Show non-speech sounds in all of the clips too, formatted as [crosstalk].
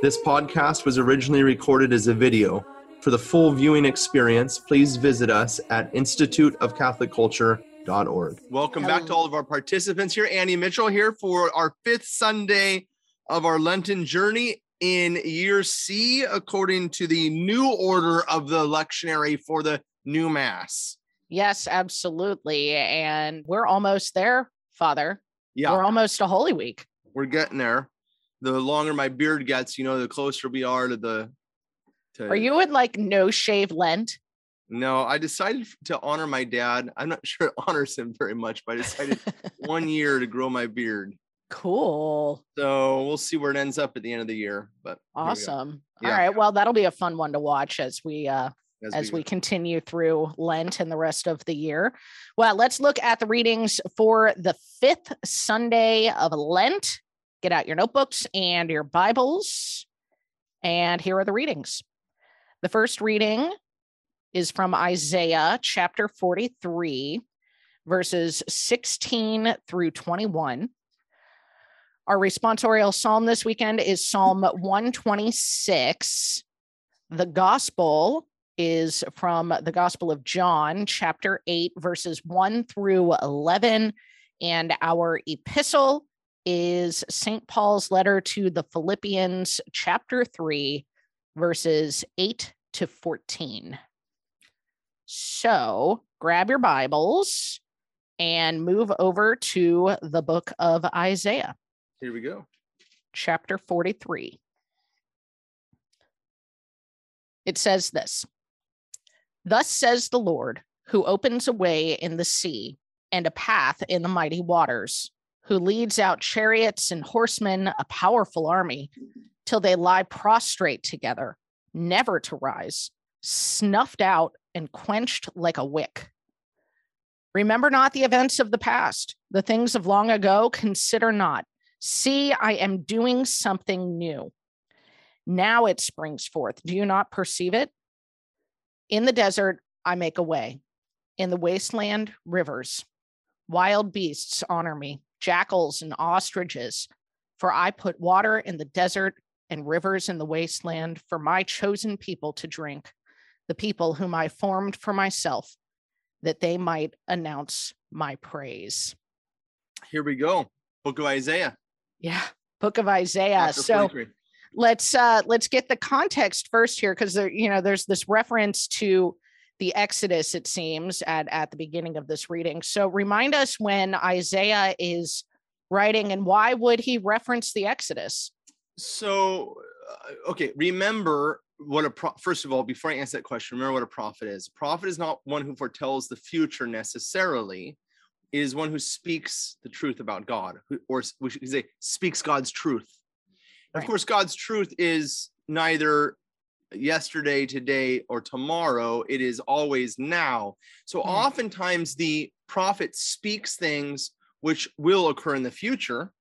This podcast was originally recorded as a video. For the full viewing experience, please visit us at instituteofcatholicculture.org. Welcome back to all of our participants here. Annie Mitchell here for our fifth Sunday of our Lenten journey in year C, according to the new order of the lectionary for the new Mass. Yes, absolutely. And we're almost there, Father. Yeah, We're almost to Holy Week. we're getting there. The longer my beard gets, you know, the closer we are to the. To, Are you in like no shave Lent? No, I decided to honor my dad. I'm not [laughs] sure it honors him very much, but I decided [laughs] one year to grow my beard. cool. So we'll see where it ends up at the end of the year. But we. Awesome. Yeah. All right. Well, that'll be a fun one to watch as we uh As, as we, we continue through Lent and the rest of the year. Well, let's look at the readings for the fifth Sunday of Lent. Get out your notebooks and your Bibles. And here are the readings. The first reading is from Isaiah chapter 43, verses 16 through 21. Our responsorial psalm this weekend is Psalm 126. The gospel is from the Gospel of John, chapter 8, verses 1 through 11. And our epistle is St. Paul's letter to the Philippians, chapter 3, verses 8 to 14. So grab your Bibles and move over to the book of Isaiah, here we go. chapter 43. It says this Thus says the Lord, who opens a way in the sea and a path in the mighty waters, who leads out chariots and horsemen, a powerful army, till they lie prostrate together, never to rise, snuffed out and quenched like a wick. Remember not the events of the past, the things of long ago, consider not. See, I am doing something new. Now it springs forth. Do you not perceive it? In the desert, I make a way. In the wasteland, rivers. Wild beasts honor me, jackals and ostriches. For I put water in the desert and rivers in the wasteland for my chosen people to drink, the people whom I formed for myself, that they might announce my praise. Here we go. Book of Isaiah. Yeah, book of Isaiah. chapter So 43. let's uh let's get the context first here because there you know there's this reference to the exodus it seems at at the beginning of this reading so remind us when isaiah is writing and why would he reference the exodus So, uh, okay, remember what a pro- first of all, before I answer that question, remember what a prophet is. A prophet is not one who foretells the future necessarily. It is one who speaks the truth about God, or we should say, speaks God's truth. Of course, God's truth is neither yesterday, today, or tomorrow. It is always now. So, Mm. oftentimes, the prophet speaks things which will occur in the future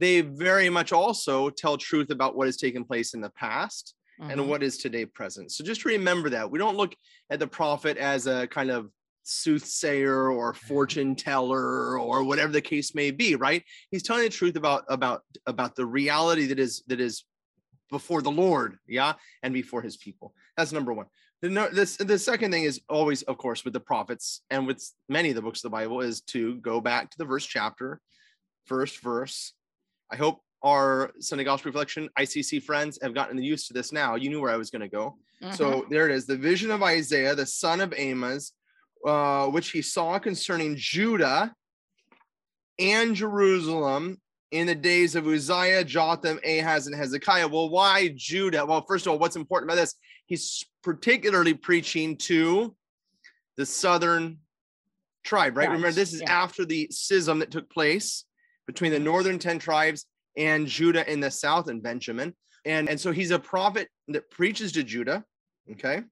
they very much also tell truth about what has taken place in the past Mhm. and what is today present. So just remember that we don't look at the prophet as a kind of soothsayer or fortune teller or whatever the case may be, right? He's telling the truth about about about the reality that is that is before the Lord, yeah, and before his people. That's number one. The, no, this, the second thing is always, of course, with the prophets and with many of the books of the Bible is to go back to the verse chapter, first verse, I hope our Sunday Gospel Reflection ICC friends have gotten used to this now. You knew where I was going to go. So there it is the vision of Isaiah, the son of Amos, uh, which he saw concerning Judah and Jerusalem in the days of Uzziah, Jotham, Ahaz, and Hezekiah. Well, why Judah? Well, first of all, what's important about this? He's particularly preaching to the southern tribe, right? Remember, this is yeah. after the schism that took place between the northern 10 tribes and Judah in the south and Benjamin. And, and so he's a prophet that preaches to Judah. Okay.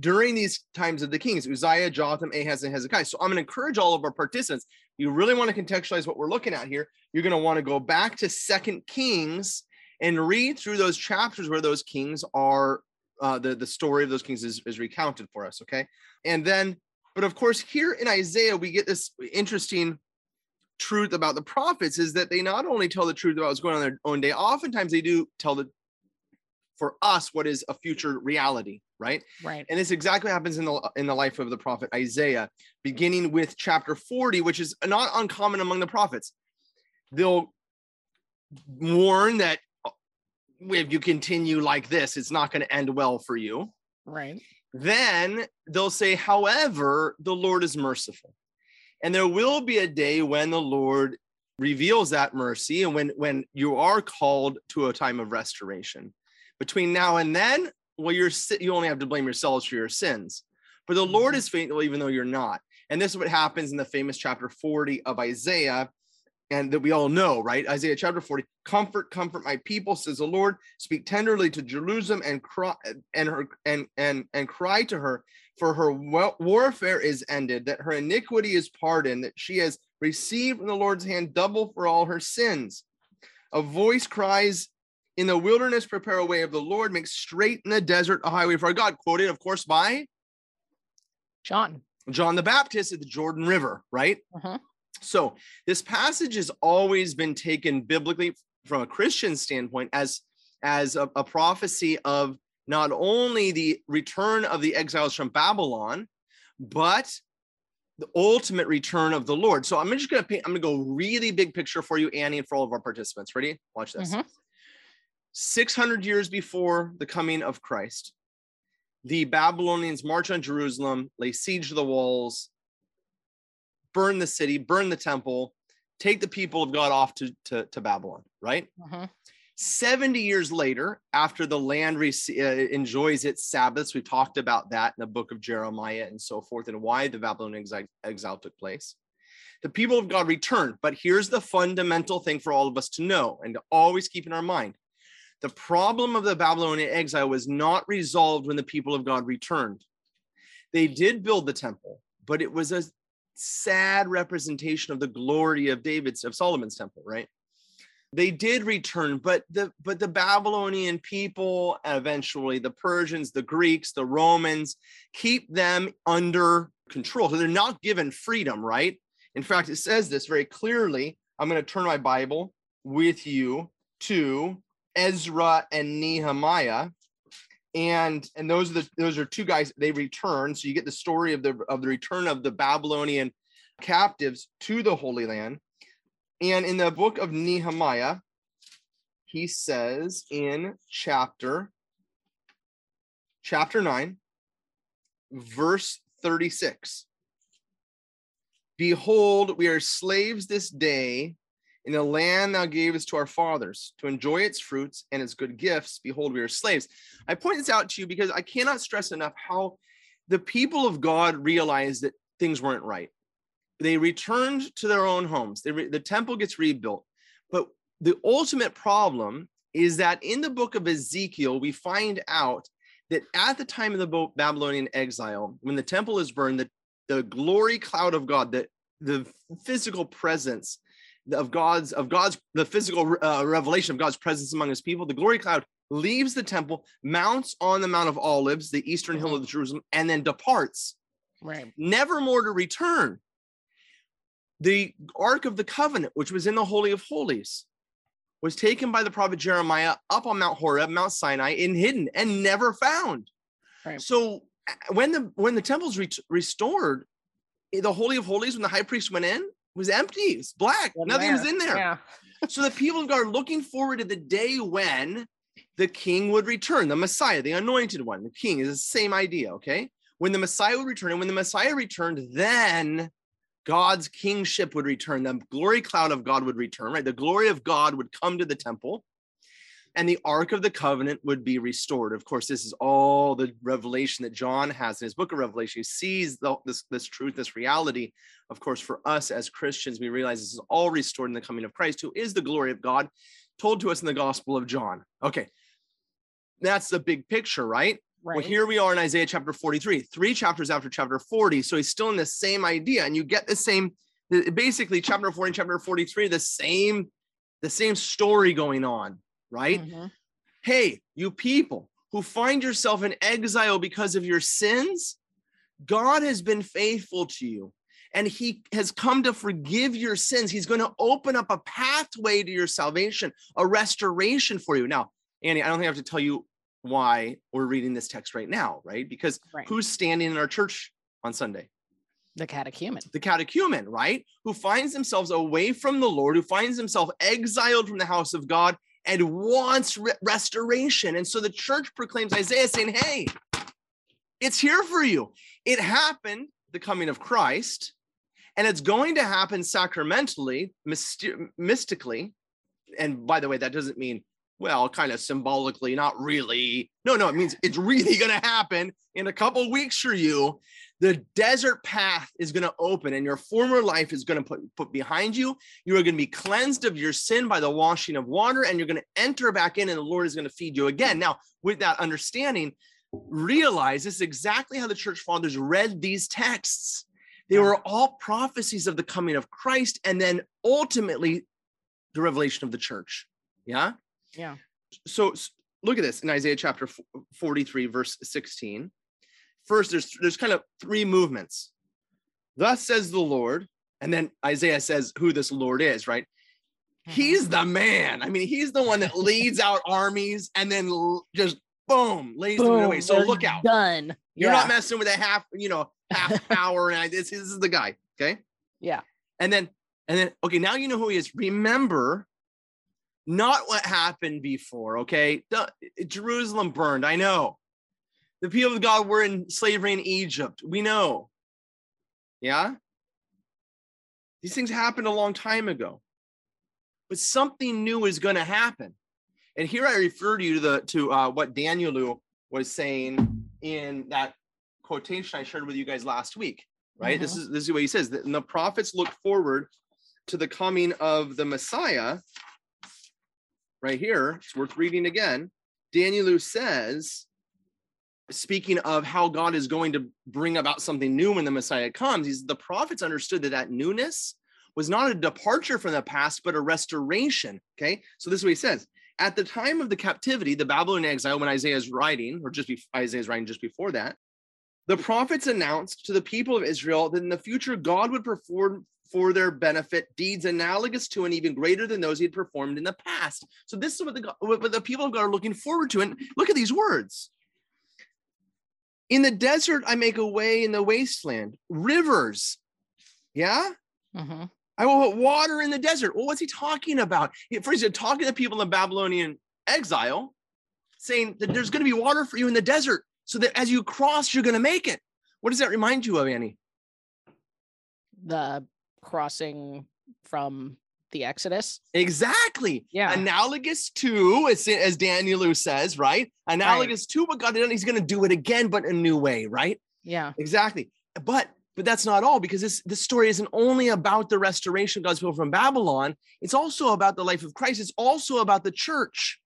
During these times of the kings, Uzziah, Jotham, Ahaz, and Hezekiah. So I'm going to encourage all of our participants. You really want to contextualize what we're looking at here. You're going to want to go back to Second Kings and read through those chapters where those kings are uh, the the story of those kings is, is recounted for us okay and then but of course here in isaiah we get this interesting truth about the prophets is that they not only tell the truth about what's going on in their own day oftentimes they do tell the for us what is a future reality right Right. and this exactly happens in the in the life of the prophet Isaiah, beginning with chapter 40, which is not uncommon among the prophets. They'll warn that uh, if you continue like this, it's not going to end well for you. Right. Then they'll say, however, the Lord is merciful. And there will be a day when the Lord reveals that mercy and when when you are called to a time of restoration. Between now and then, well, you're you only have to blame yourselves for your sins. But the Lord Mhm. is faithful even though you're not. And this is what happens in the famous chapter 40 of Isaiah, and that we all know, right? Isaiah chapter 40. Comfort, comfort my people, says the Lord. Speak tenderly to Jerusalem and cry and her and and and cry to her, for her wa- warfare is ended, that her iniquity is pardoned, that she has received from the Lord's hand double for all her sins. A voice cries in the wilderness, prepare a way of the Lord, make straight in the desert a highway for our God. Quoted, of course, by John. John the Baptist at the Jordan River, right? Mhm. So this passage has always been taken biblically from a Christian standpoint as as a, a prophecy of not only the return of the exiles from Babylon, but the ultimate return of the Lord. So I'm just gonna paint, I'm gonna go really big picture for you, Annie, and for all of our participants. Ready? Watch this. Mhm. 600 years before the coming of Christ, the Babylonians march on Jerusalem, lay siege to the walls, burn the city, burn the temple, take the people of God off to, to, to Babylon, right? Mhm. 70 years later, after the land rece- uh, enjoys its Sabbaths, we talked about that in the book of Jeremiah and so forth, and why the Babylonian exile, exile took place. The people of God returned, but here's the fundamental thing for all of us to know and to always keep in our mind. The problem of the Babylonian exile was not resolved when the people of God returned. They did build the temple, but it was a sad representation of the glory of David's of Solomon's temple, right? They did return, but the but the Babylonian people, eventually the Persians, the Greeks, the Romans, keep them under control. So they're not given freedom, right? In fact, it says this very clearly. I'm going to turn my Bible with you to Ezra and Nehemiah. And and those are the those are two guys they return. So you get the story of the of the return of the Babylonian captives to the Holy Land. And in the book of Nehemiah, he says in chapter chapter 9 verse 36 Behold, we are slaves this day in the land thou gavest to our fathers to enjoy its fruits and its good gifts. Behold, we are slaves. I point this out to you because I cannot stress enough how the people of God realized that things weren't right. They returned to their own homes. Re- the temple gets rebuilt. But the ultimate problem is that in the book of Ezekiel, we find out that at the time of the Babylonian exile, when the temple is burned, the, the glory cloud of God, the, the physical presence of God's of God's the physical uh, revelation of God's presence among His people. The glory cloud leaves the temple, mounts on the Mount of Olives, the eastern hill of Jerusalem, and then departs, Right. never more to return. The Ark of the Covenant, which was in the Holy of Holies, was taken by the prophet Jeremiah up on Mount Horeb, Mount Sinai, and hidden and never found. Right. So when the when the temple's re- restored, the Holy of Holies, when the high priest went in, was empty. It's black. Wasn't Nothing was in there. Yeah. So the people of God are looking forward to the day when the king would return, the Messiah, the anointed one. The king is the same idea, okay? When the Messiah would return, and when the Messiah returned, then God's kingship would return. The glory cloud of God would return, right? The glory of God would come to the temple, and the Ark of the Covenant would be restored. Of course, this is all the revelation that John has in his book of Revelation. He sees the, this, this truth, this reality. Of course, for us as Christians, we realize this is all restored in the coming of Christ, who is the glory of God. told to us in the Gospel of John. Okay. That's the big picture, right? Right. Well, here we are in Isaiah chapter 43, three chapters after chapter 40. So he's still in the same idea, and you get the same, basically, chapter 40 and chapter 43, the same, the same story going on, right? Mhm. Hey, you people who find yourself in exile because of your sins, God has been faithful to you and he has come to forgive your sins. He's going to open up a pathway to your salvation, a restoration for you. Now, Annie, I don't think I have to tell you why we're reading this text right now, right? Because Right. who's standing in our church on Sunday? The catechumen. the catechumen, right? Who finds themselves away from the Lord, who finds himself exiled from the house of God and wants re- restoration. And so the church proclaims Isaiah saying, Hey, it's here for you. It happened, the coming of Christ, and it's going to happen sacramentally, mysti- mystically. And by the way, that doesn't mean, well, kind of symbolically, not really. No, no, it means it's really going to happen in a couple weeks for you the desert path is going to open and your former life is going to put, put behind you. You are going to be cleansed of your sin by the washing of water and you're going to enter back in and the lord is going to feed you again. Now with that understanding realize this is exactly how the church fathers read these texts. They were all prophecies of the coming of christ and then ultimately the revelation of the church. Yeah? Yeah. so look at this in isaiah chapter 43 verse 16 first there's there's kind of three movements. Thus says the lord and then isaiah says who this lord is right? Mhm. he's the man. I mean he's the one that [laughs] leads out armies and then just boom lays them away so look out. Done. you're yeah. not messing with a half you know half [laughs] power and I, this, this is the guy okay? Yeah. and then and then okay now you know who he is. Remember not what happened before okay? Jerusalem burned i know the people of god were in slavery in egypt. We know. Yeah? These things happened a long time ago. But something new is going to happen. And here i refer to you to the to uh, what daniel was saying in that quotation i shared with you guys last week right? This is this is what he says that the prophets look forward to the coming of the messiah. Right here it's worth reading again. Daniel says speaking of how god is going to bring about something new when the messiah comes he's the prophets understood that that newness was not a departure from the past but a restoration okay? So this is what he says at the time of the captivity the babylonian exile when isaiah is writing or just be, isaiah's writing just before that the prophets announced to the people of israel that in the future god would perform for their benefit deeds analogous to and even greater than those he had performed in the past. So this is what the, what the people of god are looking forward to and look at these words in the desert, I make a way in the wasteland, rivers. Yeah. Mhm. I will put water in the desert. Well, what's he talking about? First, he's talking to people in the Babylonian exile, saying that there's going to be water for you in the desert so that as you cross, you're going to make it. What does that remind you of, Annie? The crossing from the Exodus. Exactly. Yeah. Analogous to, as, as Daniel says, right? Analogous to what God did. He's going to do it again, but a new way, right? Yeah. Exactly. But but that's not all because this this story isn't only about the restoration of God's people from Babylon. It's also about the life of Christ. It's also about the church,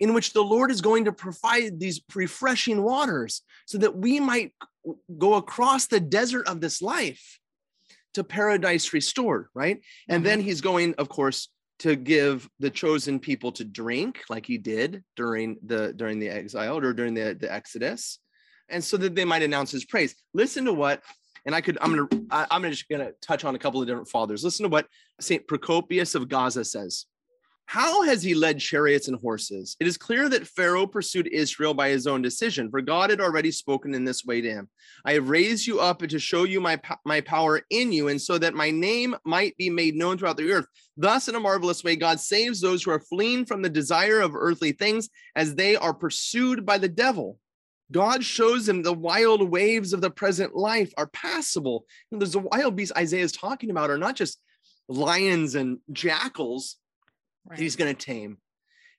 in which the Lord is going to provide these refreshing waters, so that we might go across the desert of this life to paradise restored. Right, and mm-hmm. then He's going, of course, to give the chosen people to drink, like He did during the during the exile or during the the Exodus and so that they might announce his praise. Listen to what, and I could, I'm gonna, I, I'm just gonna touch on a couple of different fathers. Listen to what Saint Procopius of Gaza says. How has he led chariots and horses? It is clear that Pharaoh pursued Israel by his own decision, for God had already spoken in this way to him. I have raised you up to show you my, my power in you, and so that my name might be made known throughout the earth. Thus, in a marvelous way, God saves those who are fleeing from the desire of earthly things as they are pursued by the devil. God shows him the wild waves of the present life are passable. There's the wild beasts Isaiah is talking about are not just lions and jackals that he's going to tame.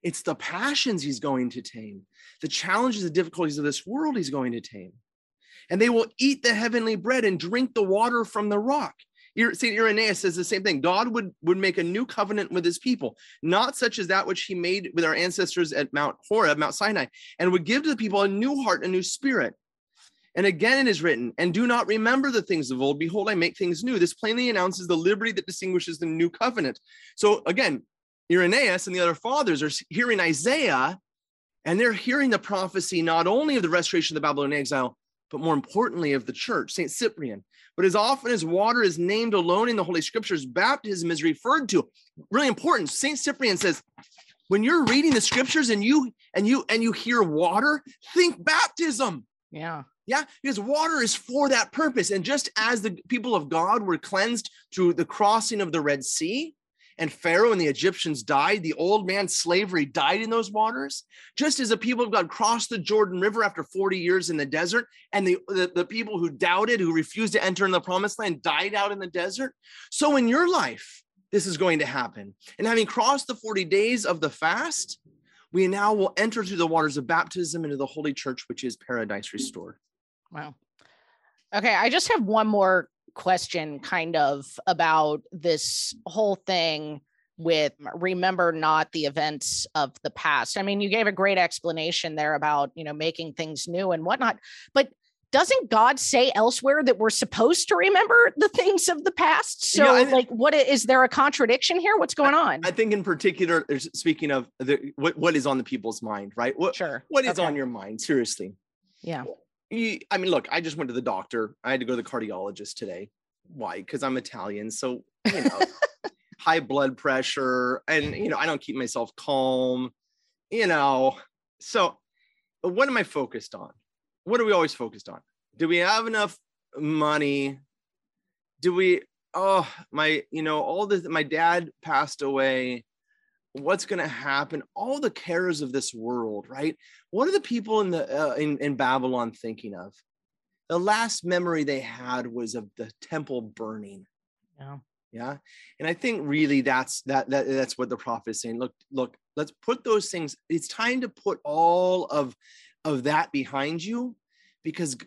It's the passions he's going to tame, the challenges, the difficulties of this world he's going to tame. And they will eat the heavenly bread and drink the water from the rock. Saint Irenaeus says the same thing. God would would make a new covenant with his people, not such as that which he made with our ancestors at Mount Horeb, Mount Sinai, and would give to the people a new heart, a new spirit. And again it is written, and do not remember the things of old. Behold, I make things new. This plainly announces the liberty that distinguishes the new covenant. So again, Irenaeus and the other fathers are hearing Isaiah, and they're hearing the prophecy not only of the restoration of the Babylonian exile, but more importantly of the church, Saint Cyprian. But as often as water is named alone in the Holy Scriptures, baptism is referred to. Really important. Saint Cyprian says, when you're reading the scriptures and you and you and you hear water, think baptism. Yeah. Yeah, because water is for that purpose. And just as the people of God were cleansed through the crossing of the Red Sea, and Pharaoh and the Egyptians died, the old man slavery died in those waters, just as the people of God crossed the Jordan River after 40 years in the desert, and the, the, the people who doubted, who refused to enter in the promised land, died out in the desert. So in your life, this is going to happen. And having crossed the 40 days of the fast, we now will enter through the waters of baptism into the holy church, which is paradise restored. Wow. Okay, I just have one more question kind of about this whole thing with remember not the events of the past. I mean, you gave a great explanation there about, you know, making things new and whatnot, but doesn't God say elsewhere that we're supposed to remember the things of the past? So, I- like, what is there a contradiction here? What's going on? I think in particular, speaking of the, what, what is on the people's mind, right? What, sure. what is Okay. on your mind? Seriously. Yeah. You- I mean, look, I just went to the doctor. I had to go to the cardiologist today. Why? Because I'm Italian. So, you know, [laughs] high blood pressure and, you know, I don't keep myself calm, you know. So, what am I focused on? What are we always focused on? Do we have enough money? Do we, oh, my, you know, all this, my dad passed away. What's going to happen? All the cares of this world, right? What are the people in the uh, in, in Babylon thinking of? The last memory they had was of the temple burning. Yeah. Yeah. And I think really that's that, that that's what the prophet is saying. Look, look, let's put those things. It's time to put all of of that behind you because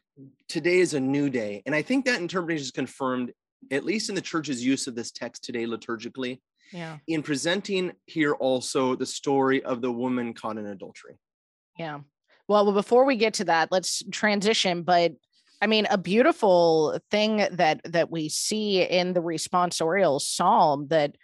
today is a new day. And I think that interpretation is confirmed, at least in the church's use of this text today liturgically, Yeah. in presenting here also the story of the woman caught in adultery. Yeah. Well, before we get to that, let's transition. But I mean, a beautiful thing that that we see in the responsorial psalm that,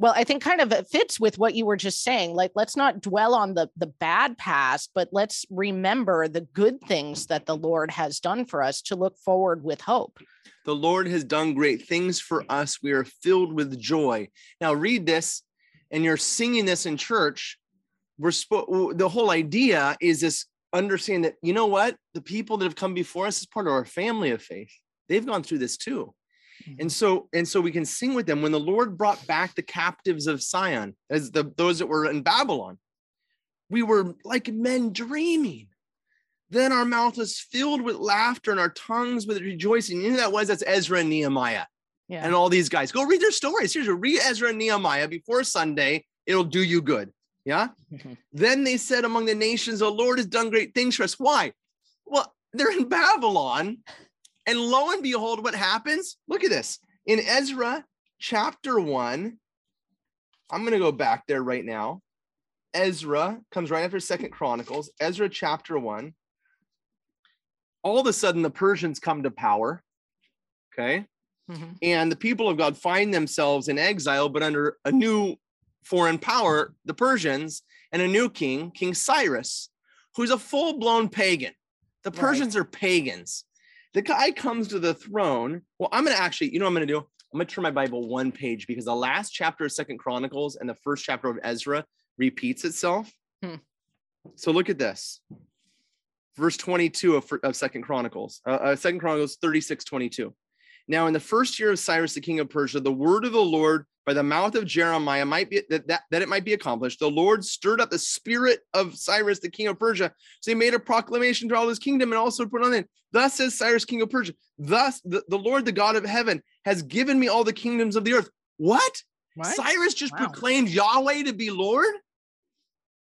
well, I think kind of it fits with what you were just saying. Like, let's not dwell on the the bad past, but let's remember the good things that the Lord has done for us to look forward with hope. The Lord has done great things for us. We are filled with joy. Now, read this, and you're singing this in church. We're spo- the whole idea is this understanding that you know what the people that have come before us as part of our family of faith they've gone through this too and so and so we can sing with them when the lord brought back the captives of sion as the those that were in babylon we were like men dreaming then our mouth was filled with laughter and our tongues with rejoicing you know that was that's ezra and nehemiah Yeah. and all these guys go read their stories seriously read ezra and nehemiah before sunday it'll do you good yeah Mhm. [laughs] then they said among the nations, the Lord has done great things for us. Why? Well, they're in Babylon. And lo and behold, what happens? Look at this. In Ezra chapter one, I'm going to go back there right now. Ezra comes right after Second Chronicles. Ezra chapter one. All of a sudden, the Persians come to power. Okay Mhm. and the people of God find themselves in exile, but under a new foreign power, the Persians, and a new king, King Cyrus, who's a full blown pagan. The Right. Persians are pagans. The guy comes to the throne. Well, I'm going to actually, you know, what I'm going to do. I'm going to turn my Bible one page because the last chapter of Second Chronicles and the first chapter of Ezra repeats itself. Hmm. So look at this. Verse 22 of, of Second Chronicles, uh, uh, Second Chronicles 36, 22. Now, in the first year of Cyrus, the king of Persia, the word of the Lord by the mouth of Jeremiah might be that, that, that it might be accomplished. The Lord stirred up the spirit of Cyrus, the king of Persia. So he made a proclamation to all his kingdom and also put on it. Thus says Cyrus, king of Persia, thus the, the Lord, the God of heaven, has given me all the kingdoms of the earth. What? What? Cyrus just Wow. proclaimed Yahweh to be Lord?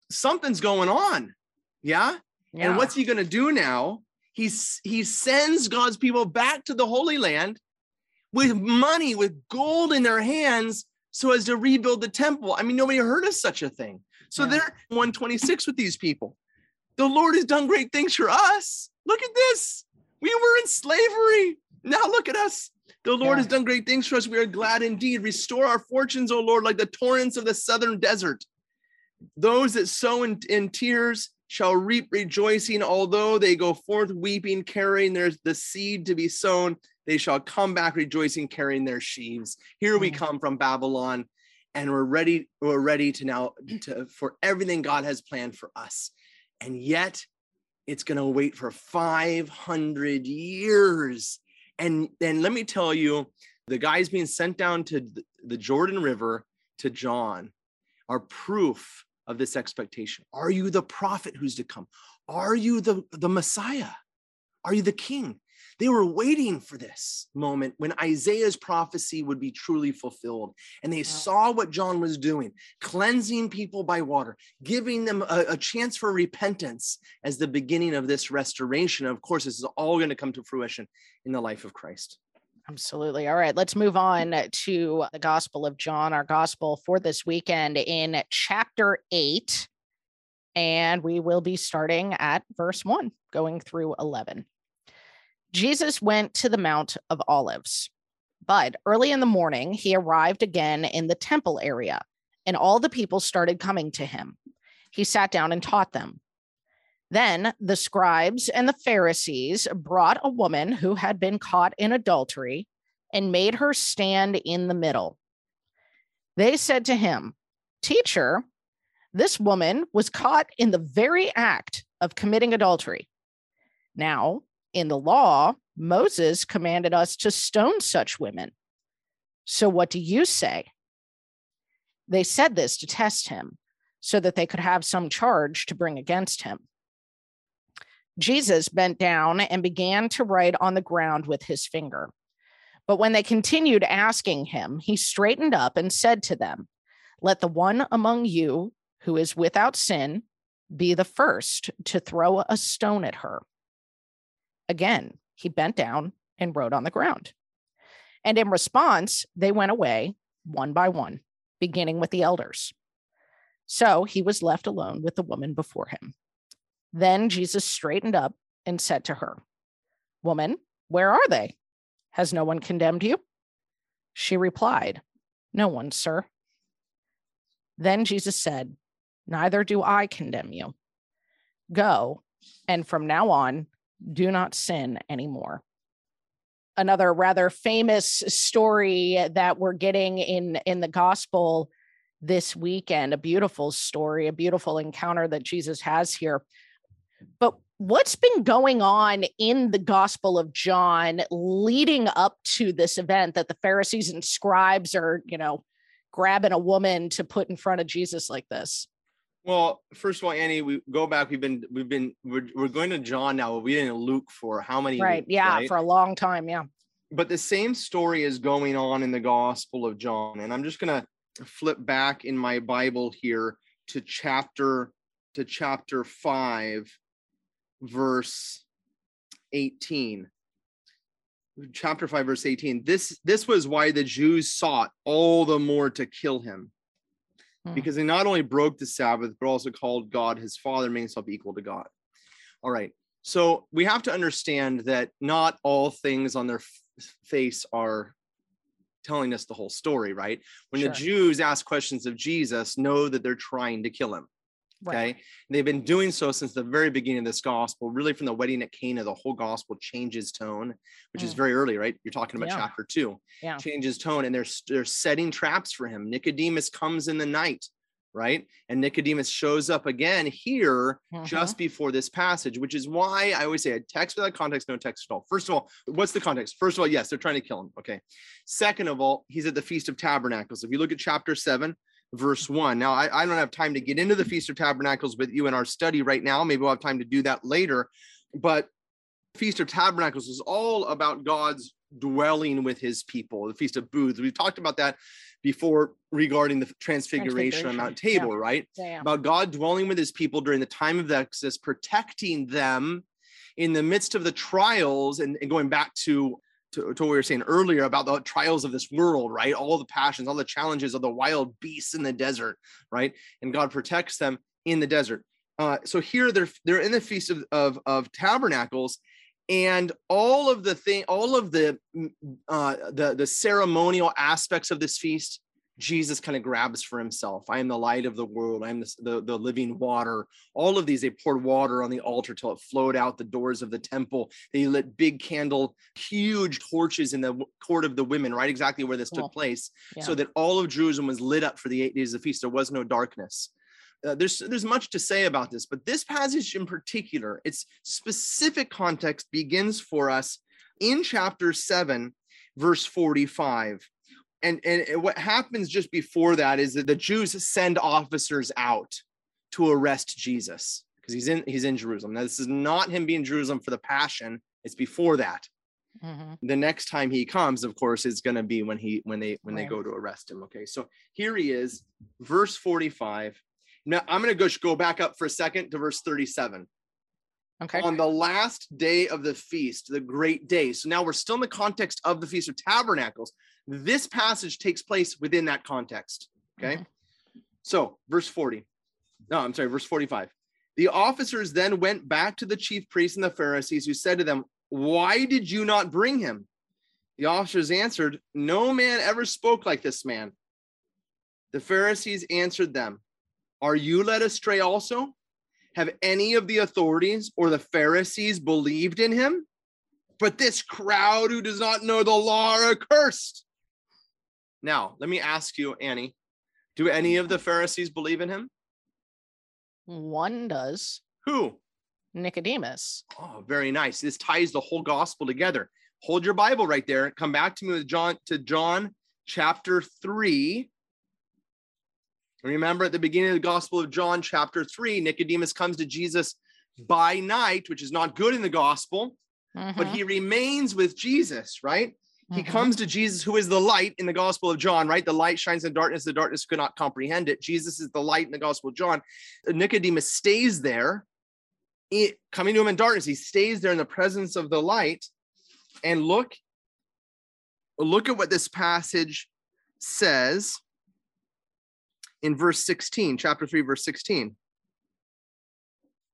Something's going on. Yeah. Yeah. And what's he going to do now? He's he sends God's people back to the Holy Land with money, with gold in their hands, so as to rebuild the temple. I mean, nobody heard of such a thing. So Yeah. they're 126 with these people. The Lord has done great things for us. Look at this. We were in slavery. Now look at us. The Lord Yeah. has done great things for us. We are glad indeed. Restore our fortunes, O Lord, like the torrents of the southern desert. Those that sow in, in tears shall reap rejoicing, although they go forth weeping, carrying their the seed to be sown. They shall come back rejoicing, carrying their sheaves. Here we Mm. come from Babylon, and we're ready. We're ready to now to, for everything God has planned for us, and yet it's going to wait for 500 years. And then let me tell you, the guys being sent down to the Jordan River to John are proof of this expectation. Are you the prophet who's to come? Are you the, the Messiah? Are you the king? They were waiting for this moment when Isaiah's prophecy would be truly fulfilled. And they saw what John was doing, cleansing people by water, giving them a, a chance for repentance as the beginning of this restoration. Of course, this is all going to come to fruition in the life of Christ. Absolutely. All right, let's move on to the Gospel of John, our gospel for this weekend in chapter 8. And we will be starting at verse 1, going through 11. Jesus went to the Mount of Olives, but early in the morning, he arrived again in the temple area, and all the people started coming to him. He sat down and taught them. Then the scribes and the Pharisees brought a woman who had been caught in adultery and made her stand in the middle. They said to him, Teacher, this woman was caught in the very act of committing adultery. Now, in the law, Moses commanded us to stone such women. So what do you say? They said this to test him so that they could have some charge to bring against him. Jesus bent down and began to write on the ground with his finger. But when they continued asking him, he straightened up and said to them, Let the one among you who is without sin be the first to throw a stone at her. Again, he bent down and wrote on the ground. And in response, they went away one by one, beginning with the elders. So he was left alone with the woman before him. Then Jesus straightened up and said to her, Woman, where are they? Has no one condemned you? She replied, No one, sir. Then Jesus said, Neither do I condemn you. Go, and from now on, do not sin anymore. Another rather famous story that we're getting in, in the gospel this weekend, a beautiful story, a beautiful encounter that Jesus has here. But what's been going on in the Gospel of John leading up to this event that the Pharisees and scribes are, you know, grabbing a woman to put in front of Jesus like this? Well, first of all, Annie, we go back. We've been, we've been, we're, we're going to John now. We didn't Luke for how many? Right. weeks, Yeah. right? For a long time. Yeah. but the same story is going on in the Gospel of John. And I'm just going to flip back in my Bible here to chapter to chapter 5 verse 18. Chapter 5 verse 18. This this was why the Jews sought all the more to kill him. Hmm. Because he not only broke the Sabbath but also called God his father made himself equal to God. All right. So we have to understand that not all things on their f- face are telling us the whole story, right? When the Jews ask questions of Jesus, know that they're trying to kill him. Right. Okay. They've been doing so since the very beginning of this gospel, really from the wedding at Cana, the whole gospel changes tone, which is Mm. very early, right? You're talking about Yeah. chapter two. Yeah. Changes tone, and they're they're setting traps for him. Nicodemus comes in the night, right? And Nicodemus shows up again here Mhm. just before this passage, which is why I always say a text without context, no text at all. First of all, what's the context? First of all, yes, they're trying to kill him. Okay. Second of all, he's at the Feast of Tabernacles. If you look at chapter seven, verse one. Now, I, I don't have time to get into the Feast of Tabernacles with you in our study right now. Maybe we'll have time to do that later. But Feast of Tabernacles is all about God's dwelling with his people, the Feast of Booths. We've talked about that before regarding the transfiguration on Mount Transfiguration, yeah. Tabor, right? Yeah. about God dwelling with his people during the time of the Exodus, protecting them in the midst of the trials, and, and going back to to, to what we were saying earlier about the trials of this world, right? All the passions, all the challenges of the wild beasts in the desert, right? And God protects them in the desert. Uh, so here they're they're in the feast of, of of tabernacles, and all of the thing, all of the mm, uh, the the ceremonial aspects of this feast Jesus kind of grabs for himself. I am the light of the world. I am the, the, the, living water. All of these, they poured water on the altar till it flowed out the doors of the temple. They lit big candle, huge torches in the court of the women, right? Exactly where this Cool. took place. Yeah. So that all of Jerusalem was lit up for the eight days of the feast. There was no darkness. Uh, there's there's much to say about this, but this passage in particular, its specific context begins for us in chapter 7, verse 45 and and what happens just before that is that the Jews send officers out to arrest Jesus because he's in he's in Jerusalem. Now this is not him being in Jerusalem for the passion. It's before that. Mhm. The next time he comes, of course, is going to be when he when they when they go to arrest him. Okay, so here he is, verse forty five. Now I'm going to go go back up for a second to verse thirty seven Okay. on the last day of the feast, the great day. So now we're still in the context of the Feast of Tabernacles. This passage takes place within that context. Okay. Mhm. So, verse 40. No, I'm sorry, verse 45. The officers then went back to the chief priests and the Pharisees, who said to them, Why did you not bring him? The officers answered, No man ever spoke like this man. The Pharisees answered them, Are you led astray also? Have any of the authorities or the Pharisees believed in him? But this crowd who does not know the law are accursed. Now, let me ask you, Annie, do any of the Pharisees believe in him? One does. Who? Nicodemus. Oh, very nice. This ties the whole gospel together. Hold your Bible right there. Come back to me with John to John chapter 3. Remember at the beginning of the Gospel of John, chapter 3, Nicodemus comes to Jesus by night, which is not good in the gospel, but Mhm. he remains with Jesus, right? He Mhm. comes to Jesus, who is the light in the Gospel of John, right? The light shines in darkness, the darkness could not comprehend it. Jesus is the light in the Gospel of John. Nicodemus stays there, coming to him in darkness. He stays there in the presence of the light. And look, look at what this passage says in verse 16, chapter 3, verse 16.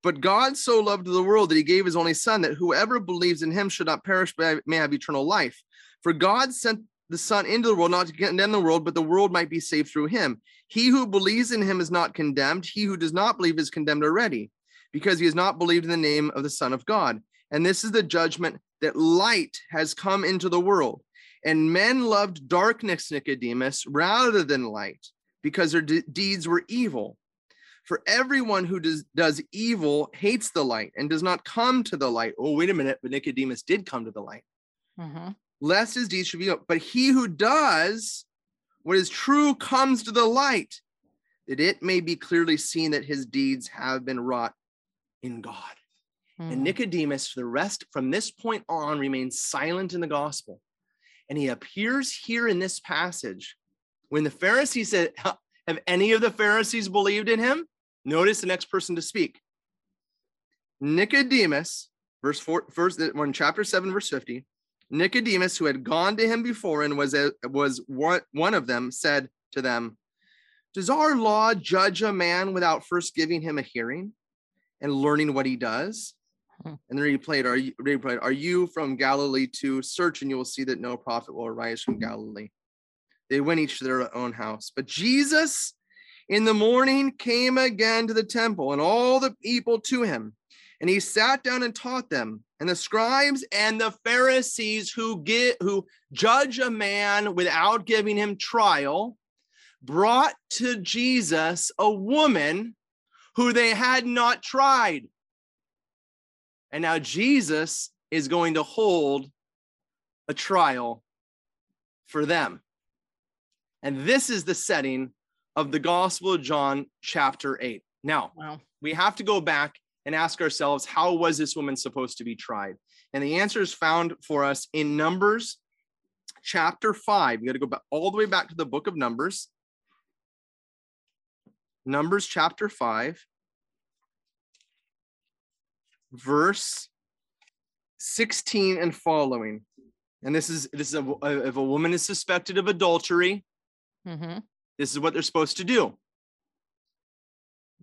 But God so loved the world that he gave his only son that whoever believes in him should not perish but may have eternal life. For God sent the Son into the world not to condemn the world, but the world might be saved through him. He who believes in him is not condemned. He who does not believe is condemned already, because he has not believed in the name of the Son of God. And this is the judgment that light has come into the world. And men loved darkness, Nicodemus, rather than light, because their de- deeds were evil. For everyone who does, does evil hates the light and does not come to the light. Oh, wait a minute, but Nicodemus did come to the light Mhm. lest his deeds should be known. But he who does what is true comes to the light, that it may be clearly seen that his deeds have been wrought in God. And Mhm. Nicodemus, for the rest from this point on, remains silent in the gospel. And he appears here in this passage when the Pharisees said, Have any of the Pharisees believed in him? Notice the next person to speak. Nicodemus, verse four, verse one, chapter 7, verse 50. Nicodemus, who had gone to him before and was a, was one, one of them, said to them, Does our law judge a man without first giving him a hearing and learning what he does? Hmm. And then he played, Are you replied, Are you from Galilee to search and you will see that no prophet will arise from Galilee? They went each to their own house. But Jesus in the morning came again to the temple and all the people to him. And he sat down and taught them. And the scribes and the Pharisees who get who judge a man without giving him trial brought to Jesus a woman who they had not tried. And now Jesus is going to hold a trial for them. And this is the setting of the Gospel of John, chapter 8. Now, Wow. we have to go back and ask ourselves, how was this woman supposed to be tried? And the answer is found for us in Numbers chapter 5. You got to go back all the way back to the book of Numbers. Numbers chapter 5, verse 16 and following. And this is this is a, if a woman is suspected of adultery, Mhm. This is what they're supposed to do.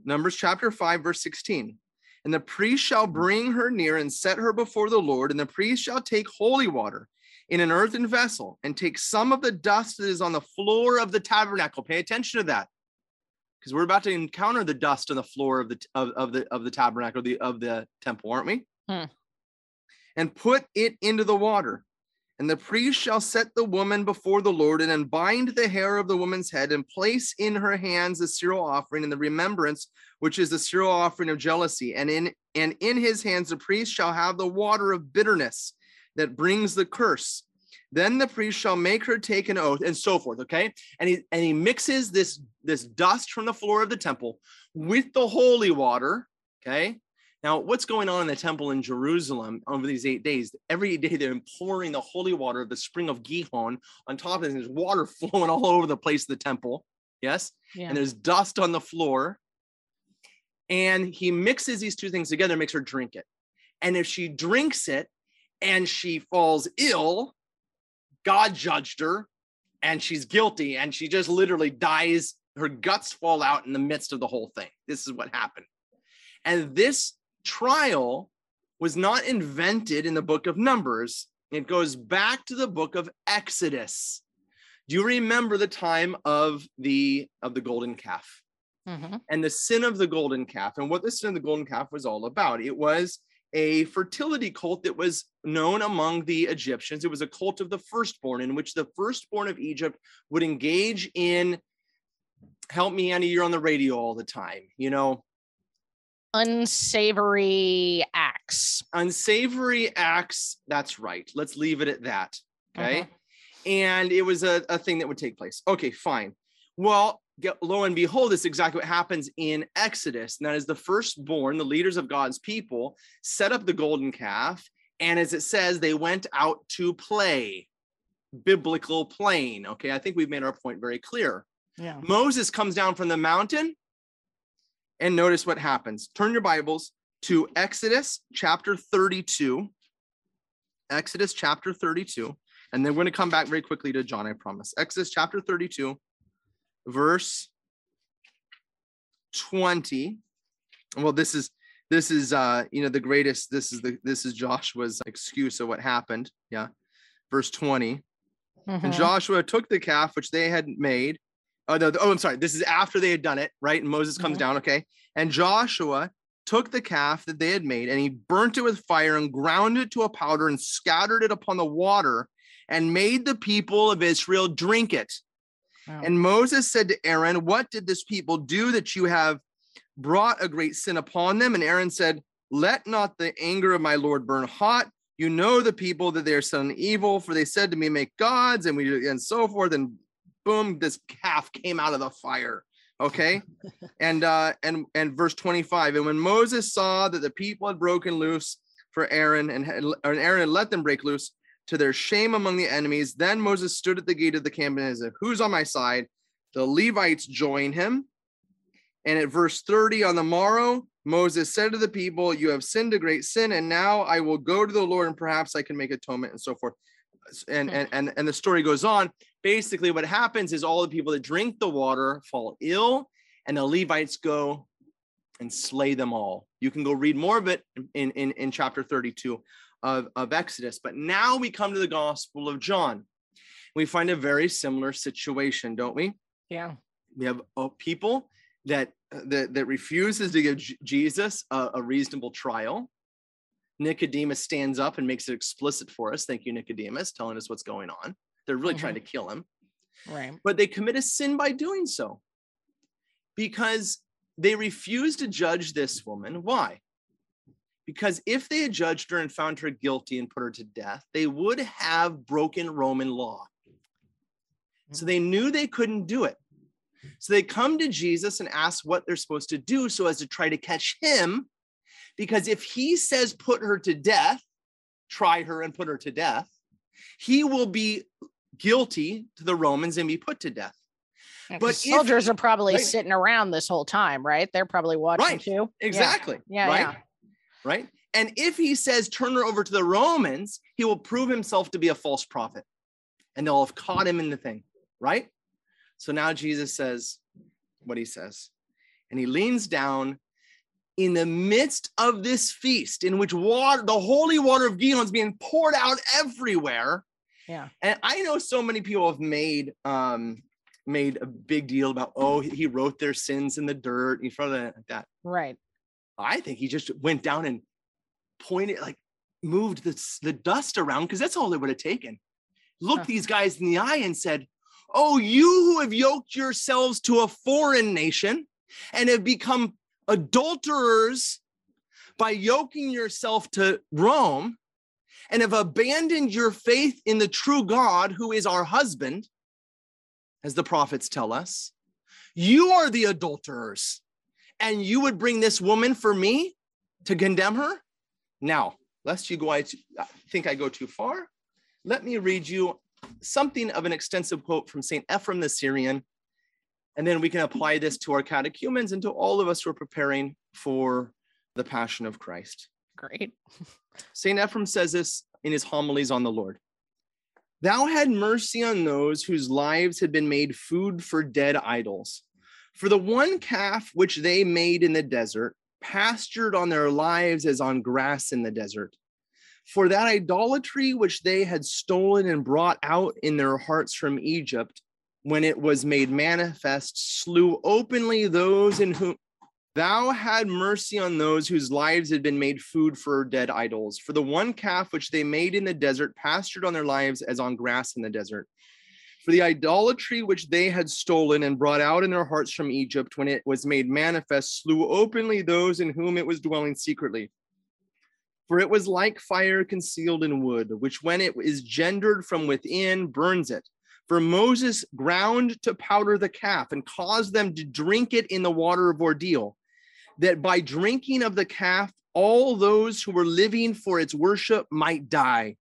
Numbers chapter 5, verse 16. And the priest shall bring her near and set her before the Lord, and the priest shall take holy water in an earthen vessel and take some of the dust that is on the floor of the tabernacle. Pay attention to that. Because we're about to encounter the dust on the floor of the of, of the of the tabernacle, the of the temple, aren't we? Hmm. And put it into the water. And the priest shall set the woman before the Lord and unbind the hair of the woman's head and place in her hands the cereal offering and the remembrance, which is the cereal offering of jealousy. And in and in his hands the priest shall have the water of bitterness that brings the curse. Then the priest shall make her take an oath and so forth. Okay. And he and he mixes this this dust from the floor of the temple with the holy water. Okay. Now, what's going on in the temple in Jerusalem over these eight days? Every day they're pouring the holy water of the spring of Gihon on top of it. and There's water [laughs] flowing all over the place of the temple. Yes. Yeah. And there's dust on the floor. And he mixes these two things together, makes her drink it. And if she drinks it and she falls ill, God judged her and she's guilty and she just literally dies. Her guts fall out in the midst of the whole thing. This is what happened. And this trial was not invented in the book of Numbers. It goes back to the book of Exodus. Do you remember the time of the of the golden calf Mhm. and the sin of the golden calf and what the sin of the golden calf was all about? It was a fertility cult that was known among the Egyptians. It was a cult of the firstborn in which the firstborn of Egypt would engage in help me Annie you're on the radio all the time you know Unsavory acts. unsavory acts that's right. Let's leave it at that okay? Mhm. and it was a, a thing that would take place. Okay fine. Well get, lo and behold this is exactly what happens in exodus. And that is the firstborn the leaders of god's people set up the golden calf and as it says they went out to play. Biblical playing okay? I think we've made our point very clear. Yeah. Moses comes down from the mountain and notice what happens. Turn your Bibles to Exodus chapter 32. Exodus chapter 32. And then we're going to come back very quickly to John, I promise. Exodus chapter 32, verse 20. Well, this is this is uh you know the greatest this is the this is Joshua's excuse of what happened. Yeah. Verse 20. And Mhm. Joshua took the calf which they had made. Oh no, oh, I'm sorry. This is after they had done it, right? And Moses comes Mhm. down, okay? And Joshua took the calf that they had made and he burnt it with fire and ground it to a powder and scattered it upon the water and made the people of Israel drink it. Wow. And Moses said to Aaron, What did this people do that you have brought a great sin upon them? And Aaron said, Let not the anger of my Lord burn hot. You know the people that they are son evil, for they said to me, Make gods, and we and so forth. And boom, this calf came out of the fire. Okay. [laughs] and uh and and verse 25. And when Moses saw that the people had broken loose for Aaron and, had, and Aaron had let them break loose, to their shame among the enemies. Then Moses stood at the gate of the camp and said, Who's on my side? The Levites join him. And at verse 30, on the morrow, Moses said to the people, You have sinned a great sin, and now I will go to the Lord, and perhaps I can make atonement, and so forth. And hmm. and and, and the story goes on. Basically, what happens is all the people that drink the water fall ill, and the Levites go and slay them all. You can go read more of it in, in, in chapter 32 of, of Exodus. But now we come to the Gospel of John. We find a very similar situation, don't we? yeah. We have a people that, that that refuses to give Jesus a, a reasonable trial. Nicodemus stands up and makes it explicit for us. Thank you, Nicodemus, telling us what's going on. They're really trying to mm-hmm. kill him Right. but they commit a sin by doing so because they refuse to judge this woman. Why? Because if they had judged her and found her guilty and put her to death, they would have broken Roman law. So they knew they couldn't do it. So they come to Jesus and ask what they're supposed to do so as to try to catch him. Because if he says, put her to death, try her and put her to death, he will be guilty to the Romans and be put to death. Yeah, But 'cause if- soldiers are probably right. sitting around this whole time, right? They're probably watching Right. too. Yeah. Exactly. Yeah, right. yeah. Right. And if he says, turn her over to the Romans, he will prove himself to be a false prophet. And they'll have caught him in the thing, right? So now Jesus says what he says. And he leans down in the midst of this feast in which water, the holy water of Gihon is being poured out everywhere. Yeah. And I know so many people have made um made a big deal about oh he wrote their sins in the dirt in front of like that. Right. I think he just went down and pointed like moved the, the dust around because that's all they would have taken. Looked Huh. these guys in the eye and said, "Oh, you who have yoked yourselves to a foreign nation and have become adulterers by yoking yourself to Rome and have abandoned your faith in the true God who is our husband, as the prophets tell us, you are the adulterers. And you would bring this woman for me to condemn her? Now, lest you go, I I uh, think I go too far, let me read you something of an extensive quote from St. Ephraim the Syrian, and then we can apply this to our catechumens and to all of us who are preparing for the Passion of Christ. Great. [laughs] St. Ephraim says this in his homilies on the Lord. Thou had mercy on those whose lives had been made food for dead idols. For the one calf which they made in the desert pastured on their lives as on grass in the desert. For that idolatry which they had stolen and brought out in their hearts from Egypt, when it was made manifest, slew openly those in whom Thou had mercy on those whose lives had been made food for dead idols. For the one calf which they made in the desert pastured on their lives as on grass in the desert. For the idolatry which they had stolen and brought out in their hearts from Egypt when it was made manifest slew openly those in whom it was dwelling secretly. For it was like fire concealed in wood, which when it is gendered from within burns it. For Moses ground to powder the calf and caused them to drink it in the water of ordeal that by drinking of the calf, all those who were living for its worship might die.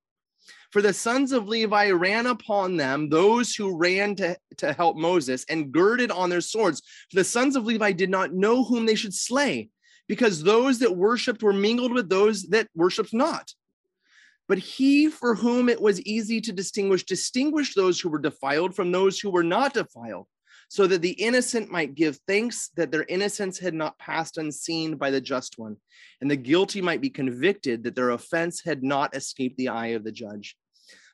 For the sons of Levi ran upon them, those who ran to, to help Moses, and girded on their swords. For the sons of Levi did not know whom they should slay, because those that worshipped were mingled with those that worshipped not. But he for whom it was easy to distinguish, distinguished those who were defiled from those who were not defiled so that the innocent might give thanks that their innocence had not passed unseen by the just one, and the guilty might be convicted that their offense had not escaped the eye of the judge.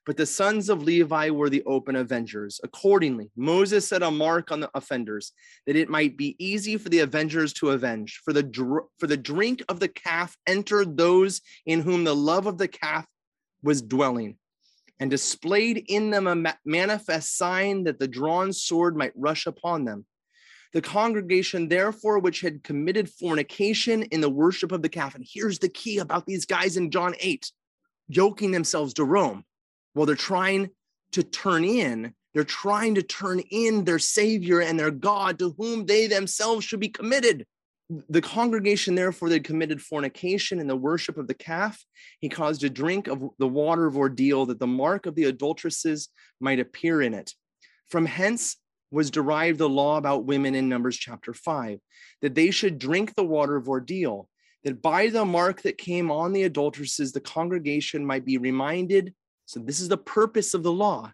But the sons of Levi were the open avengers. Accordingly, Moses set a mark on the offenders, that it might be easy for the avengers to avenge. For the, dr- for the drink of the calf entered those in whom the love of the calf was dwelling and displayed in them a manifest sign that the drawn sword might rush upon them. The congregation, therefore, which had committed fornication in the worship of the calf, and here's the key about these guys in John 8 yoking themselves to Rome. Well, they're trying to turn in, they're trying to turn in their Savior and their God to whom they themselves should be committed. The congregation, therefore, they committed fornication in the worship of the calf. He caused a drink of the water of ordeal that the mark of the adulteresses might appear in it. From hence was derived the law about women in Numbers chapter 5, that they should drink the water of ordeal, that by the mark that came on the adulteresses, the congregation might be reminded. So, this is the purpose of the law,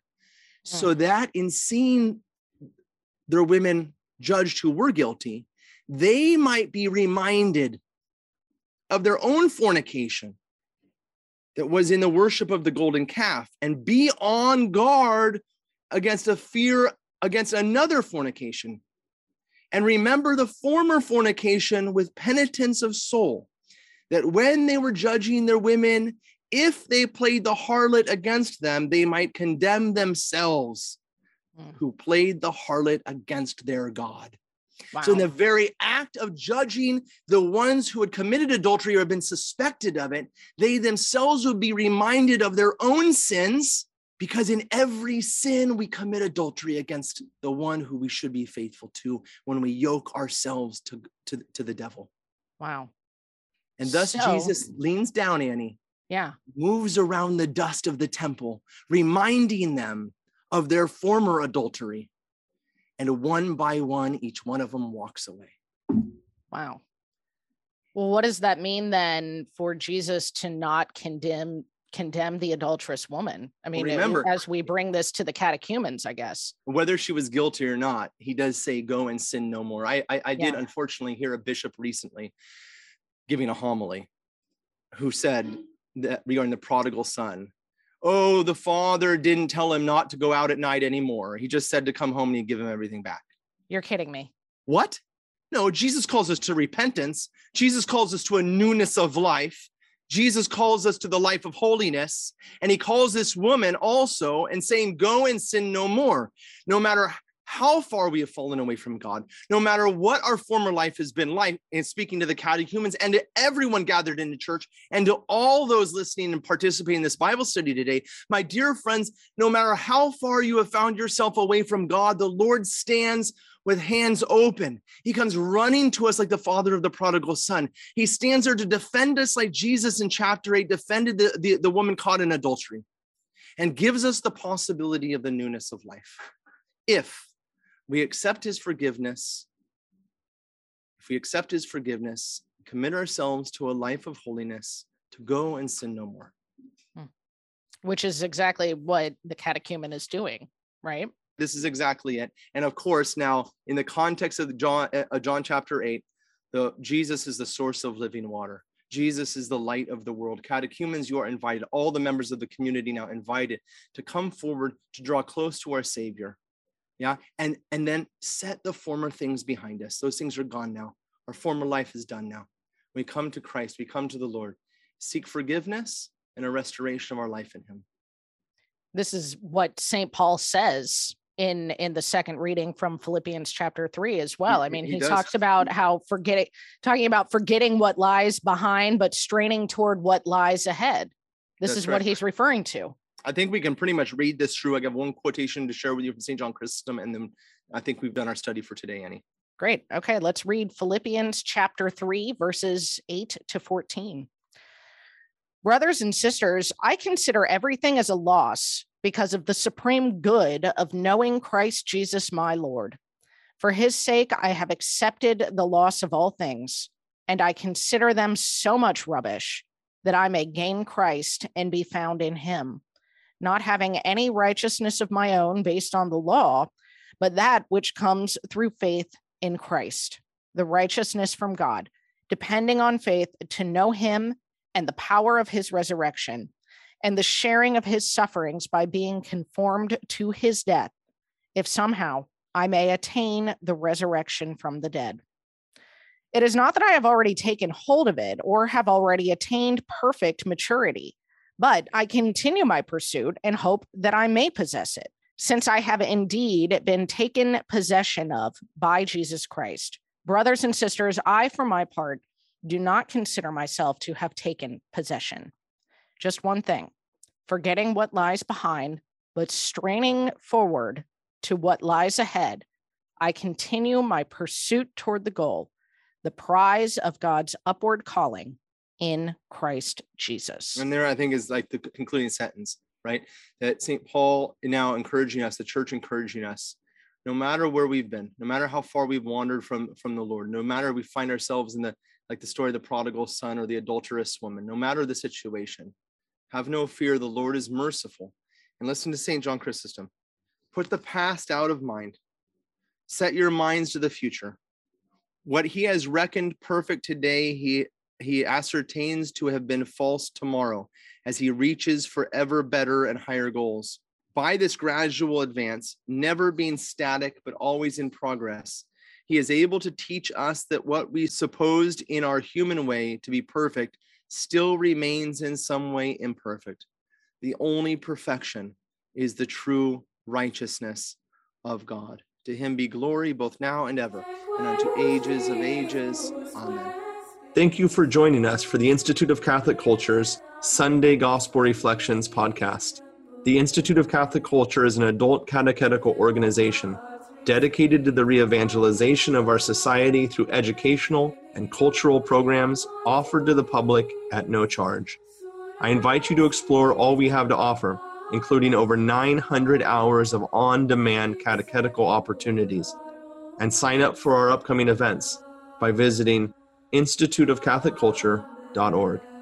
so hmm. that in seeing their women judged who were guilty, they might be reminded of their own fornication that was in the worship of the golden calf and be on guard against a fear against another fornication. And remember the former fornication with penitence of soul, that when they were judging their women, if they played the harlot against them, they might condemn themselves Mm. who played the harlot against their God. Wow. So, in the very act of judging the ones who had committed adultery or had been suspected of it, they themselves would be reminded of their own sins, because in every sin we commit adultery against the one who we should be faithful to when we yoke ourselves to, to, to the devil. wow. And thus So- Jesus leans down, Annie, Yeah. moves around the dust of the temple, reminding them of their former adultery. And one by one, each one of them walks away. Wow. Well, what does that mean then for Jesus to not condemn condemn the adulterous woman? I mean, it- remember- as we bring this to the catechumens, I guess. whether she was guilty or not, he does say, "Go and sin no more." I I, I did Yeah. unfortunately hear a bishop recently giving a homily who said that regarding the prodigal son. Oh, the father didn't tell him not to go out at night anymore. He just said to come home and he'd give him everything back. You're kidding me. What? No, Jesus calls us to repentance. Jesus calls us to a newness of life. Jesus calls us to the life of holiness. And he calls this woman also and saying, Go and sin no more. No matter how far we have fallen away from God, no matter what our former life has been like, and speaking to the catechumens and to everyone gathered in the church and to all those listening and participating in this Bible study today, my dear friends, no matter how far you have found yourself away from God, the Lord stands with hands open. He comes running to us like the father of the prodigal son. He stands there to defend us like Jesus in chapter 8 defended the, the, the woman caught in adultery and gives us the possibility of the newness of life. If we accept his forgiveness, if we accept his forgiveness, commit ourselves to a life of holiness, to go and sin no more. Which is exactly what the catechumen is doing, right? this is exactly it. And of course now in the context of the john uh, john chapter 8 the jesus is the source of living water. Jesus is the light of the world. Catechumens you are invited. All the members of the community now invited to come forward to draw close to our savior yeah and and then set the former things behind us those things are gone now our former life is done now we come to christ we come to the lord seek forgiveness and a restoration of our life in him This is what St. Paul says in in the second reading from Philippians chapter 3 as well. I mean, he he, talks about how forgetting talking about forgetting what lies behind but straining toward what lies ahead. This That's is right. what he's referring to. I think we can pretty much read this through. I have one quotation to share with you from St. John Chrysostom, and then I think we've done our study for today, Annie. Great. Okay, let's read Philippians chapter 3, verses 8 to 14. Brothers and sisters, I consider everything as a loss because of the supreme good of knowing Christ Jesus my Lord. For his sake, I have accepted the loss of all things, and I consider them so much rubbish that I may gain Christ and be found in him, not having any righteousness of my own based on the law, but that which comes through faith in Christ, the righteousness from God, depending on faith to know him and the power of his resurrection and the sharing of his sufferings by being conformed to his death, if somehow I may attain the resurrection from the dead. It is not that I have already taken hold of it or have already attained perfect maturity, but I continue my pursuit and hope that I may possess it since I have indeed been taken possession of by Jesus Christ. Brothers and sisters, I, for my part, do not consider myself to have taken possession. Just one thing forgetting what lies behind, but straining forward to what lies ahead, I continue my pursuit toward the goal, the prize of God's upward calling in Christ Jesus. And there, I think, is like the concluding sentence, right? That St. Paul now encouraging us, the church encouraging us, no matter where we've been, no matter how far we've wandered from from the Lord, no matter we find ourselves in the like the story of the prodigal son or the adulterous woman, no matter the situation, have no fear. The Lord is merciful. And listen to St. John Chrysostom. Put the past out of mind. Set your minds to the future. What he has reckoned perfect today, he he ascertains to have been false tomorrow as he reaches for ever better and higher goals. By this gradual advance, never being static but always in progress, he is able to teach us that what we supposed in our human way to be perfect still remains in some way imperfect. The only perfection is the true righteousness of God. To him be glory both now and ever, and unto ages of ages. Amen. Thank you for joining us for the Institute of Catholic Culture's Sunday Gospel Reflections podcast. The Institute of Catholic Culture is an adult catechetical organization dedicated to the re-evangelization of our society through educational and cultural programs offered to the public at no charge. I invite you to explore all we have to offer, including over 900 hours of on-demand catechetical opportunities, and sign up for our upcoming events by visiting instituteofcatholicculture.org.